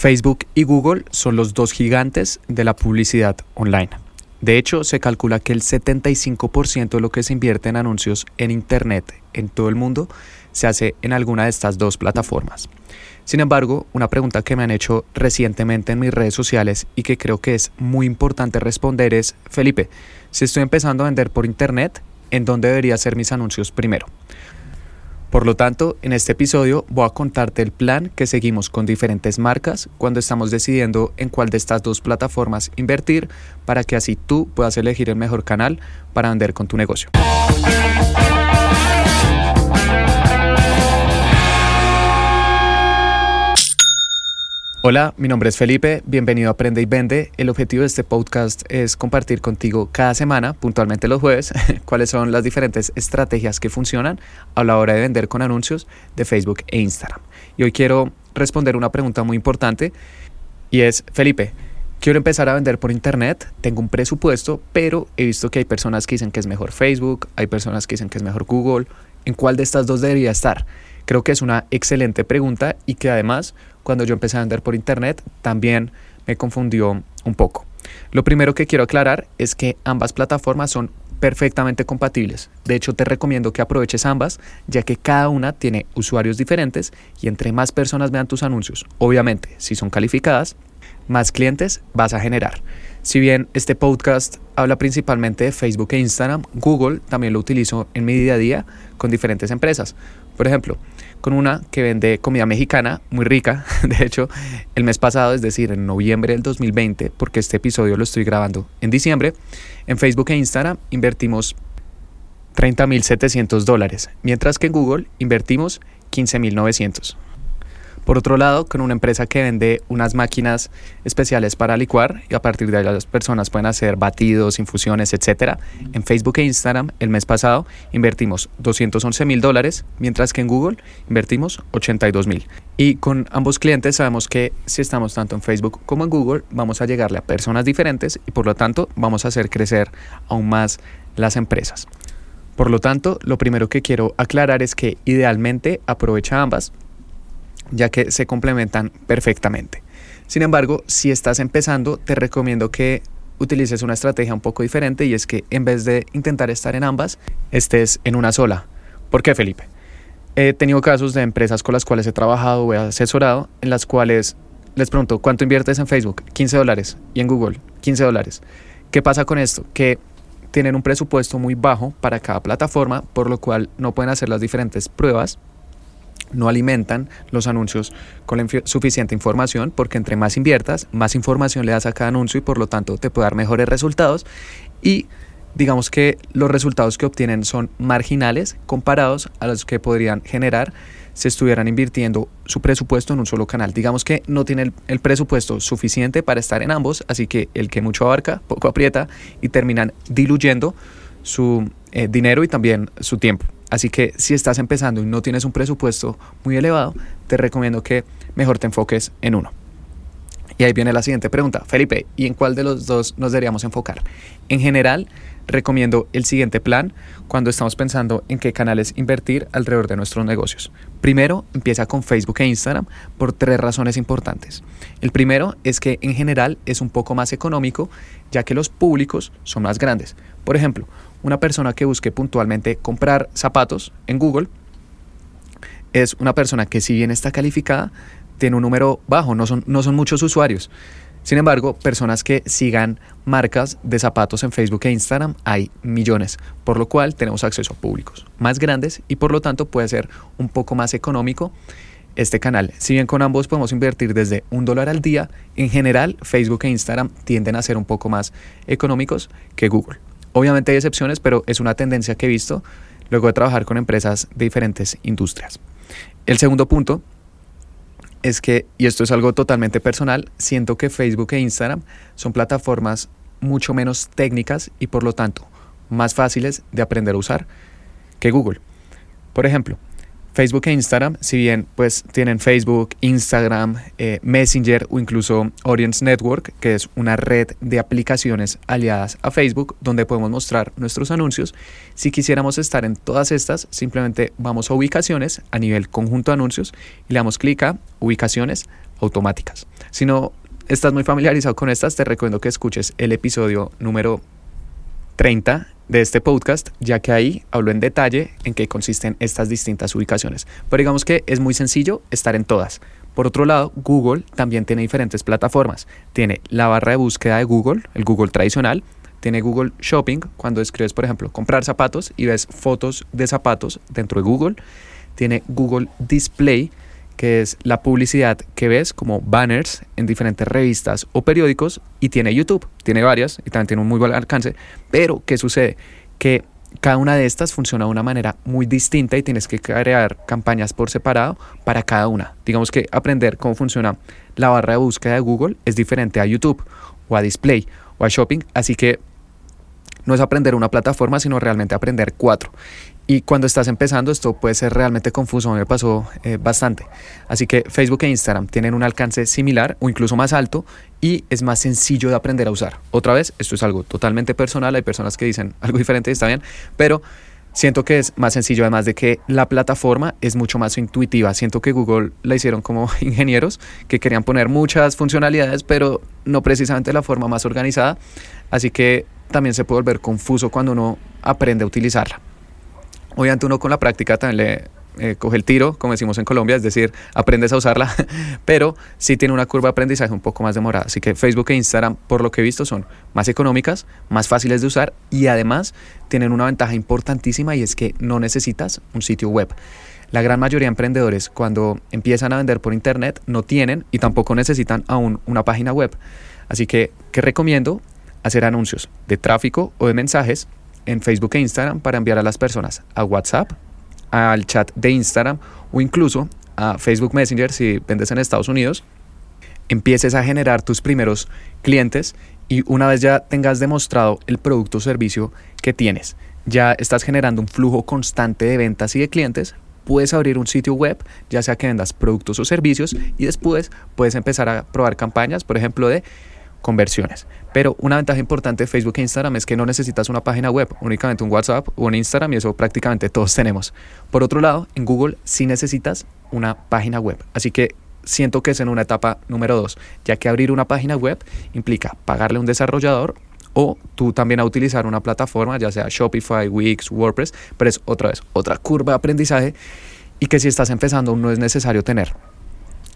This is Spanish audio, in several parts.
Facebook y Google son los dos gigantes de la publicidad online. De hecho, se calcula que el 75% de lo que se invierte en anuncios en Internet en todo el mundo se hace en alguna de estas dos plataformas. Sin embargo, una pregunta que me han hecho recientemente en mis redes sociales y que creo que es muy importante responder es, Felipe, si estoy empezando a vender por Internet, ¿en dónde debería hacer mis anuncios primero? Por lo tanto, en este episodio voy a contarte el plan que seguimos con diferentes marcas cuando estamos decidiendo en cuál de estas dos plataformas invertir para que así tú puedas elegir el mejor canal para vender con tu negocio. Hola, mi nombre es Felipe, bienvenido a Aprende y Vende. El objetivo de este podcast es compartir contigo cada semana, puntualmente los jueves, cuáles son las diferentes estrategias que funcionan a la hora de vender con anuncios de Facebook e Instagram. Y hoy quiero responder una pregunta muy importante y es, Felipe, quiero empezar a vender por internet, tengo un presupuesto, pero he visto que hay personas que dicen que es mejor Facebook, hay personas que dicen que es mejor Google. ¿En cuál de estas dos debería estar? Creo que es una excelente pregunta y que además cuando yo empecé a vender por internet también me confundió un poco. Lo primero que quiero aclarar es que ambas plataformas son perfectamente compatibles. De hecho, te recomiendo que aproveches ambas, ya que cada una tiene usuarios diferentes y entre más personas vean tus anuncios, obviamente, si son calificadas, más clientes vas a generar. Si bien este podcast habla principalmente de Facebook e Instagram, Google también lo utilizo en mi día a día con diferentes empresas. Por ejemplo, con una que vende comida mexicana muy rica. De hecho, el mes pasado, es decir, en noviembre del 2020, porque este episodio lo estoy grabando en diciembre, en Facebook e Instagram invertimos 30.700 dólares, mientras que en Google invertimos 15.900. Por otro lado, con una empresa que vende unas máquinas especiales para licuar y a partir de ahí las personas pueden hacer batidos, infusiones, etc. En Facebook e Instagram el mes pasado invertimos 211 mil dólares, mientras que en Google invertimos 82 mil. Y con ambos clientes sabemos que si estamos tanto en Facebook como en Google vamos a llegarle a personas diferentes y por lo tanto vamos a hacer crecer aún más las empresas. Por lo tanto, lo primero que quiero aclarar es que idealmente aprovecha ambas ya que se complementan perfectamente. Sin embargo, si estás empezando, te recomiendo que utilices una estrategia un poco diferente y es que en vez de intentar estar en ambas, estés en una sola. ¿Por qué, Felipe? He tenido casos de empresas con las cuales he trabajado o he asesorado en las cuales les pregunto, ¿cuánto inviertes en Facebook? 15 dólares. Y en Google, 15 dólares. ¿Qué pasa con esto? Que tienen un presupuesto muy bajo para cada plataforma, por lo cual no pueden hacer las diferentes pruebas no alimentan los anuncios con la suficiente información porque entre más inviertas, más información le das a cada anuncio y por lo tanto te puede dar mejores resultados y digamos que los resultados que obtienen son marginales comparados a los que podrían generar si estuvieran invirtiendo su presupuesto en un solo canal. Digamos que no tiene el, presupuesto suficiente para estar en ambos, así que el que mucho abarca, poco aprieta y terminan diluyendo su eh, dinero y también su tiempo. Así que si estás empezando y no tienes un presupuesto muy elevado, te recomiendo que mejor te enfoques en uno. Y ahí viene la siguiente pregunta. Felipe, ¿y en cuál de los dos nos deberíamos enfocar? En general, recomiendo el siguiente plan cuando estamos pensando en qué canales invertir alrededor de nuestros negocios. Primero, empieza con Facebook e Instagram por tres razones importantes. El primero es que en general es un poco más económico ya que los públicos son más grandes. Por ejemplo, una persona que busque puntualmente comprar zapatos en Google es una persona que si bien está calificada, tiene un número bajo, no son, no son muchos usuarios. Sin embargo, personas que sigan marcas de zapatos en Facebook e Instagram hay millones, por lo cual tenemos acceso a públicos más grandes y por lo tanto puede ser un poco más económico este canal. Si bien con ambos podemos invertir desde un dólar al día, en general Facebook e Instagram tienden a ser un poco más económicos que Google. Obviamente hay excepciones, pero es una tendencia que he visto luego de trabajar con empresas de diferentes industrias. El segundo punto es que, y esto es algo totalmente personal, siento que Facebook e Instagram son plataformas mucho menos técnicas y por lo tanto más fáciles de aprender a usar que Google. Por ejemplo, Facebook e Instagram, si bien pues tienen Facebook, Instagram, eh, Messenger o incluso Audience Network, que es una red de aplicaciones aliadas a Facebook donde podemos mostrar nuestros anuncios. Si quisiéramos estar en todas estas, simplemente vamos a ubicaciones a nivel conjunto de anuncios y le damos clic a ubicaciones automáticas. Si no estás muy familiarizado con estas, te recomiendo que escuches el episodio número 30 de este podcast, ya que ahí hablo en detalle en qué consisten estas distintas ubicaciones. Pero digamos que es muy sencillo estar en todas. Por otro lado, Google también tiene diferentes plataformas. Tiene la barra de búsqueda de Google, el Google tradicional. Tiene Google Shopping, cuando escribes, por ejemplo, comprar zapatos y ves fotos de zapatos dentro de Google. Tiene Google Display, que es la publicidad que ves como banners en diferentes revistas o periódicos y tiene YouTube, tiene varias y también tiene un muy buen alcance, pero ¿qué sucede? Que cada una de estas funciona de una manera muy distinta y tienes que crear campañas por separado para cada una. Digamos que aprender cómo funciona la barra de búsqueda de Google es diferente a YouTube o a Display o a Shopping, así que no es aprender una plataforma, sino realmente aprender cuatro. Y cuando estás empezando esto puede ser realmente confuso, a mí me pasó eh, bastante. Así que Facebook e Instagram tienen un alcance similar o incluso más alto y es más sencillo de aprender a usar. Otra vez, esto es algo totalmente personal, hay personas que dicen algo diferente, está bien, pero siento que es más sencillo además de que la plataforma es mucho más intuitiva. Siento que Google la hicieron como ingenieros que querían poner muchas funcionalidades, pero no precisamente la forma más organizada. Así que también se puede volver confuso cuando uno aprende a utilizarla. Obviamente uno con la práctica también le eh, coge el tiro, como decimos en Colombia, es decir, aprendes a usarla, pero sí tiene una curva de aprendizaje un poco más demorada. Así que Facebook e Instagram, por lo que he visto, son más económicas, más fáciles de usar y además tienen una ventaja importantísima y es que no necesitas un sitio web. La gran mayoría de emprendedores cuando empiezan a vender por internet no tienen y tampoco necesitan aún una página web. Así que, ¿qué recomiendo? Hacer anuncios de tráfico o de mensajes en Facebook e Instagram para enviar a las personas a WhatsApp, al chat de Instagram o incluso a Facebook Messenger si vendes en Estados Unidos, empieces a generar tus primeros clientes y una vez ya tengas demostrado el producto o servicio que tienes, ya estás generando un flujo constante de ventas y de clientes, puedes abrir un sitio web, ya sea que vendas productos o servicios y después puedes empezar a probar campañas, por ejemplo, de conversiones. Pero una ventaja importante de Facebook e Instagram es que no necesitas una página web, únicamente un WhatsApp o un Instagram y eso prácticamente todos tenemos. Por otro lado, en Google sí necesitas una página web. Así que siento que es en una etapa número dos, ya que abrir una página web implica pagarle a un desarrollador o tú también a utilizar una plataforma, ya sea Shopify, Wix, WordPress, pero es otra vez otra curva de aprendizaje y que si estás empezando no es necesario tener.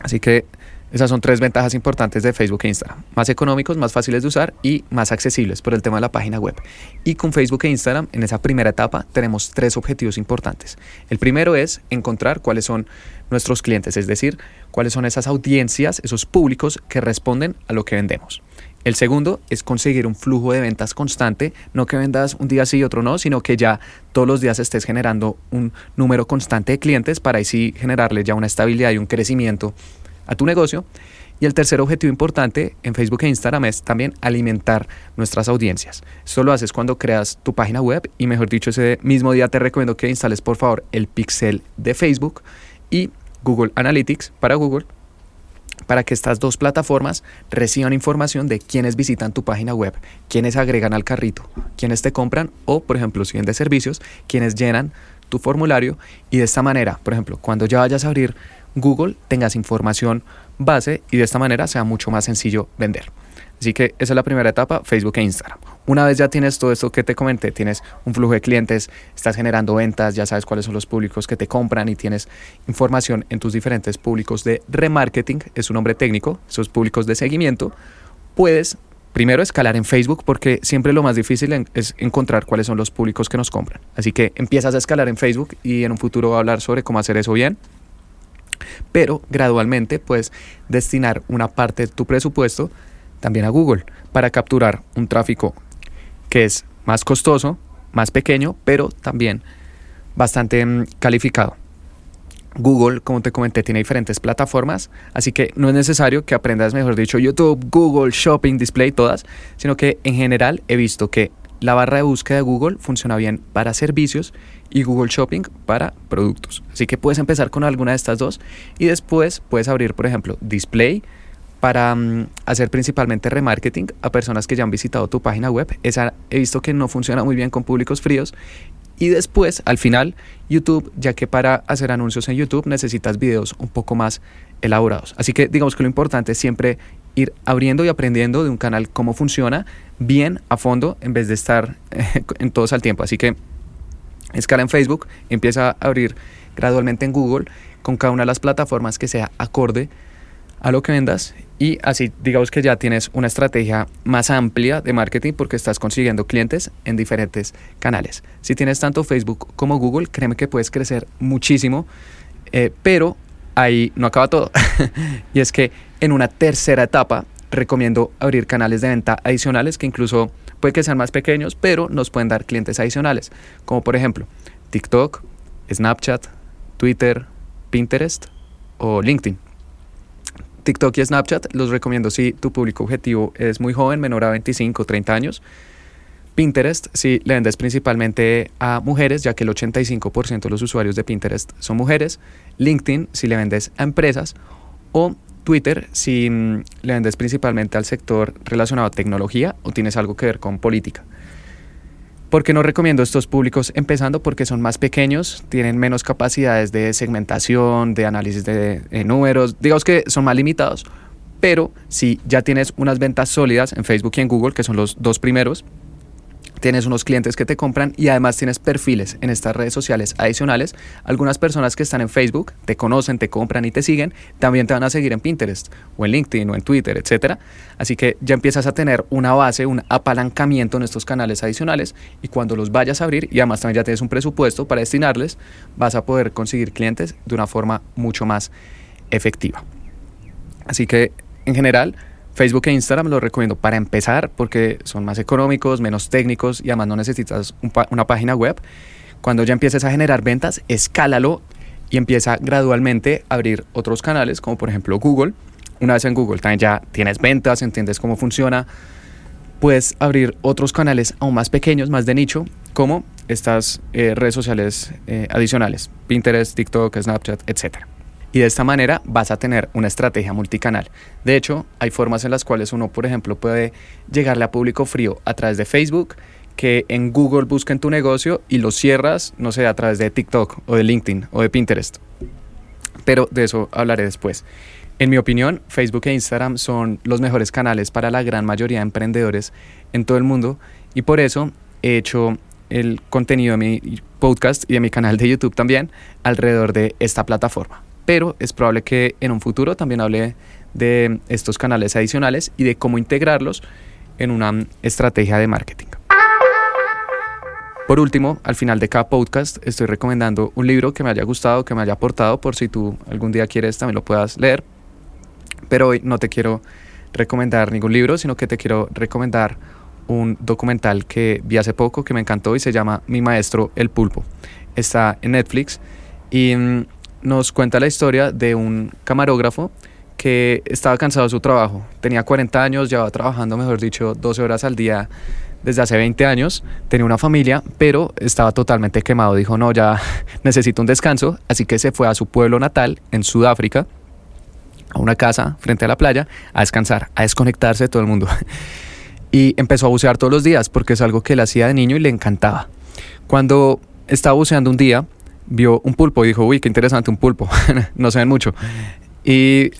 Así que esas son tres ventajas importantes de Facebook e Instagram. Más económicos, más fáciles de usar y más accesibles por el tema de la página web. Y con Facebook e Instagram, en esa primera etapa, tenemos tres objetivos importantes. El primero es encontrar cuáles son nuestros clientes, es decir, cuáles son esas audiencias, esos públicos que responden a lo que vendemos. El segundo es conseguir un flujo de ventas constante, no que vendas un día sí y otro no, sino que ya todos los días estés generando un número constante de clientes para así generarle ya una estabilidad y un crecimiento a tu negocio. Y el tercer objetivo importante en Facebook e Instagram es también alimentar nuestras audiencias. Esto lo haces cuando creas tu página web y mejor dicho ese mismo día te recomiendo que instales por favor el pixel de Facebook y Google Analytics para Google para que estas dos plataformas reciban información de quiénes visitan tu página web, quiénes agregan al carrito, quiénes te compran o, por ejemplo, si de servicios, quiénes llenan tu formulario y de esta manera, por ejemplo, cuando ya vayas a abrir Google tengas información base y de esta manera sea mucho más sencillo vender. Así que esa es la primera etapa, Facebook e Instagram. Una vez ya tienes todo esto que te comenté, tienes un flujo de clientes, estás generando ventas, ya sabes cuáles son los públicos que te compran y tienes información en tus diferentes públicos de remarketing, es un nombre técnico, esos públicos de seguimiento, puedes primero escalar en Facebook porque siempre lo más difícil es encontrar cuáles son los públicos que nos compran. Así que empiezas a escalar en Facebook y en un futuro voy a hablar sobre cómo hacer eso bien pero gradualmente puedes destinar una parte de tu presupuesto también a Google para capturar un tráfico que es más costoso, más pequeño, pero también bastante mm, calificado. Google, como te comenté, tiene diferentes plataformas, así que no es necesario que aprendas, mejor dicho, YouTube, Google, Shopping, Display, todas, sino que en general he visto que la barra de búsqueda de Google funciona bien para servicios y Google Shopping para productos. Así que puedes empezar con alguna de estas dos y después puedes abrir, por ejemplo, Display para mm, hacer principalmente remarketing a personas que ya han visitado tu página web. Esa he visto que no funciona muy bien con públicos fríos. Y después, al final, YouTube, ya que para hacer anuncios en YouTube necesitas videos un poco más elaborados. Así que digamos que lo importante es siempre ir abriendo y aprendiendo de un canal cómo funciona bien a fondo en vez de estar en todos al tiempo. Así que escala en Facebook, empieza a abrir gradualmente en Google con cada una de las plataformas que sea acorde a lo que vendas y así digamos que ya tienes una estrategia más amplia de marketing porque estás consiguiendo clientes en diferentes canales. Si tienes tanto Facebook como Google, créeme que puedes crecer muchísimo, eh, pero ahí no acaba todo. y es que en una tercera etapa recomiendo abrir canales de venta adicionales que incluso puede que sean más pequeños, pero nos pueden dar clientes adicionales, como por ejemplo TikTok, Snapchat, Twitter, Pinterest o LinkedIn. TikTok y Snapchat los recomiendo si tu público objetivo es muy joven, menor a 25 o 30 años. Pinterest si le vendes principalmente a mujeres, ya que el 85% de los usuarios de Pinterest son mujeres. LinkedIn si le vendes a empresas. O Twitter si mm, le vendes principalmente al sector relacionado a tecnología o tienes algo que ver con política. ¿Por qué no recomiendo estos públicos? Empezando porque son más pequeños, tienen menos capacidades de segmentación, de análisis de, números, digamos que son más limitados. Pero si ya tienes unas ventas sólidas en Facebook y en Google, que son los dos primeros, tienes unos clientes que te compran y además tienes perfiles en estas redes sociales adicionales. Algunas personas que están en Facebook te conocen, te compran y te siguen, también te van a seguir en Pinterest o en LinkedIn o en Twitter, etc. Así que ya empiezas a tener una base, un apalancamiento en estos canales adicionales y cuando los vayas a abrir y además también ya tienes un presupuesto para destinarles, vas a poder conseguir clientes de una forma mucho más efectiva. Así que en general, Facebook e Instagram los recomiendo para empezar porque son más económicos, menos técnicos y además no necesitas una página web. Cuando ya empieces a generar ventas, escálalo y empieza gradualmente a abrir otros canales, como por ejemplo Google. Una vez en Google también ya tienes ventas, entiendes cómo funciona. Puedes abrir otros canales aún más pequeños, más de nicho, como estas eh, redes sociales eh, adicionales, Pinterest, TikTok, Snapchat, etcétera y de esta manera vas a tener una estrategia multicanal. De hecho, hay formas en las cuales uno, por ejemplo, puede llegarle a público frío a través de Facebook, que en Google busquen tu negocio y lo cierras, no sé, a través de TikTok o de LinkedIn o de Pinterest. Pero de eso hablaré después. En mi opinión, Facebook e Instagram son los mejores canales para la gran mayoría de emprendedores en todo el mundo y por eso he hecho el contenido de mi podcast y de mi canal de YouTube también alrededor de esta plataforma pero es probable que en un futuro también hable de estos canales adicionales y de cómo integrarlos en una estrategia de marketing. Por último, al final de cada podcast estoy recomendando un libro que me haya gustado, que me haya aportado, por si tú algún día quieres también lo puedas leer. Pero hoy no te quiero recomendar ningún libro, sino que te quiero recomendar un documental que vi hace poco que me encantó y se llama Mi Maestro el Pulpo. Está en Netflix y mm, nos cuenta la historia de un camarógrafo que estaba cansado de su trabajo. Tenía 40 años, llevaba trabajando, mejor dicho, 12 horas al día desde hace 20 años, tenía una familia, pero estaba totalmente quemado. Dijo, no, ya necesito un descanso, así que se fue a su pueblo natal, en Sudáfrica, a una casa frente a la playa, a descansar, a desconectarse de todo el mundo. Y empezó a bucear todos los días, porque es algo que él hacía de niño y le encantaba. Cuando estaba buceando un día, vio un pulpo y dijo, uy, qué interesante un pulpo, no se ven mucho. Y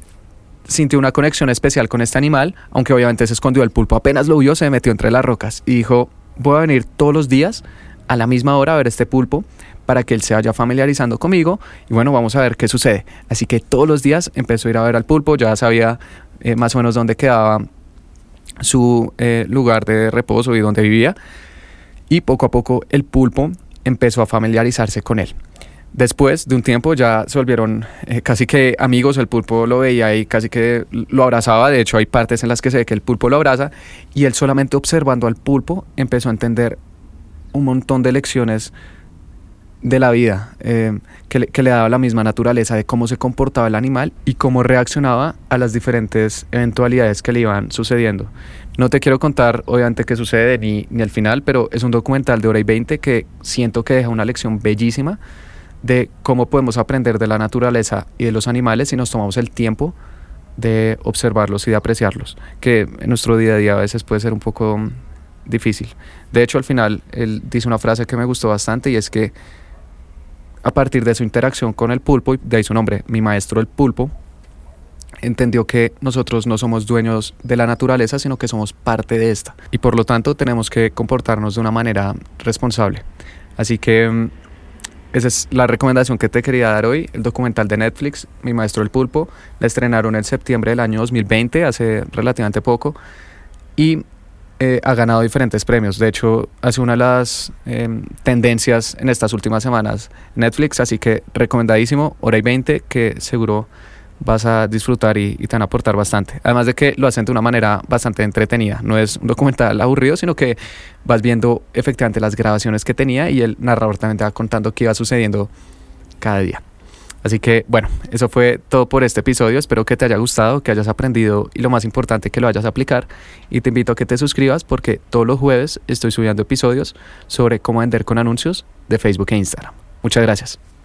sintió una conexión especial con este animal, aunque obviamente se escondió el pulpo. Apenas lo vio, se metió entre las rocas y dijo, voy a venir todos los días a la misma hora a ver este pulpo para que él se vaya familiarizando conmigo y bueno, vamos a ver qué sucede. Así que todos los días empezó a ir a ver al pulpo, ya sabía eh, más o menos dónde quedaba su eh, lugar de reposo y dónde vivía. Y poco a poco el pulpo empezó a familiarizarse con él. Después de un tiempo ya se volvieron eh, casi que amigos, el pulpo lo veía y casi que lo abrazaba, de hecho hay partes en las que se ve que el pulpo lo abraza y él solamente observando al pulpo empezó a entender un montón de lecciones de la vida, eh, que, le, que, le, daba la misma naturaleza de cómo se comportaba el animal y cómo reaccionaba a las diferentes eventualidades que le iban sucediendo. No te quiero contar, obviamente, qué sucede ni, ni al final, pero es un documental de hora y veinte que siento que deja una lección bellísima de cómo podemos aprender de la naturaleza y de los animales si nos tomamos el tiempo de observarlos y de apreciarlos, que en nuestro día a día a veces puede ser un poco difícil. De hecho, al final, él dice una frase que me gustó bastante y es que a partir de su interacción con el pulpo, y de ahí su nombre, mi maestro el pulpo, entendió que nosotros no somos dueños de la naturaleza, sino que somos parte de esta. Y por lo tanto tenemos que comportarnos de una manera responsable. Así que mm, esa es la recomendación que te quería dar hoy, el documental de Netflix, Mi Maestro el Pulpo. La estrenaron en septiembre del año 2020, hace relativamente poco. Y eh, ha ganado diferentes premios. De hecho, hace una de las em, tendencias en estas últimas semanas Netflix, así que recomendadísimo, hora y 20, que seguro vas a disfrutar y, y, te van a aportar bastante. Además de que lo hacen de una manera bastante entretenida. No es un documental aburrido, sino que vas viendo efectivamente las grabaciones que tenía y el narrador también te va contando qué iba sucediendo cada día. Así que bueno, eso fue todo por este episodio. Espero que te haya gustado, que hayas aprendido y lo más importante que lo vayas a aplicar. Y te invito a que te suscribas porque todos los jueves estoy subiendo episodios sobre cómo vender con anuncios de Facebook e Instagram. Muchas gracias.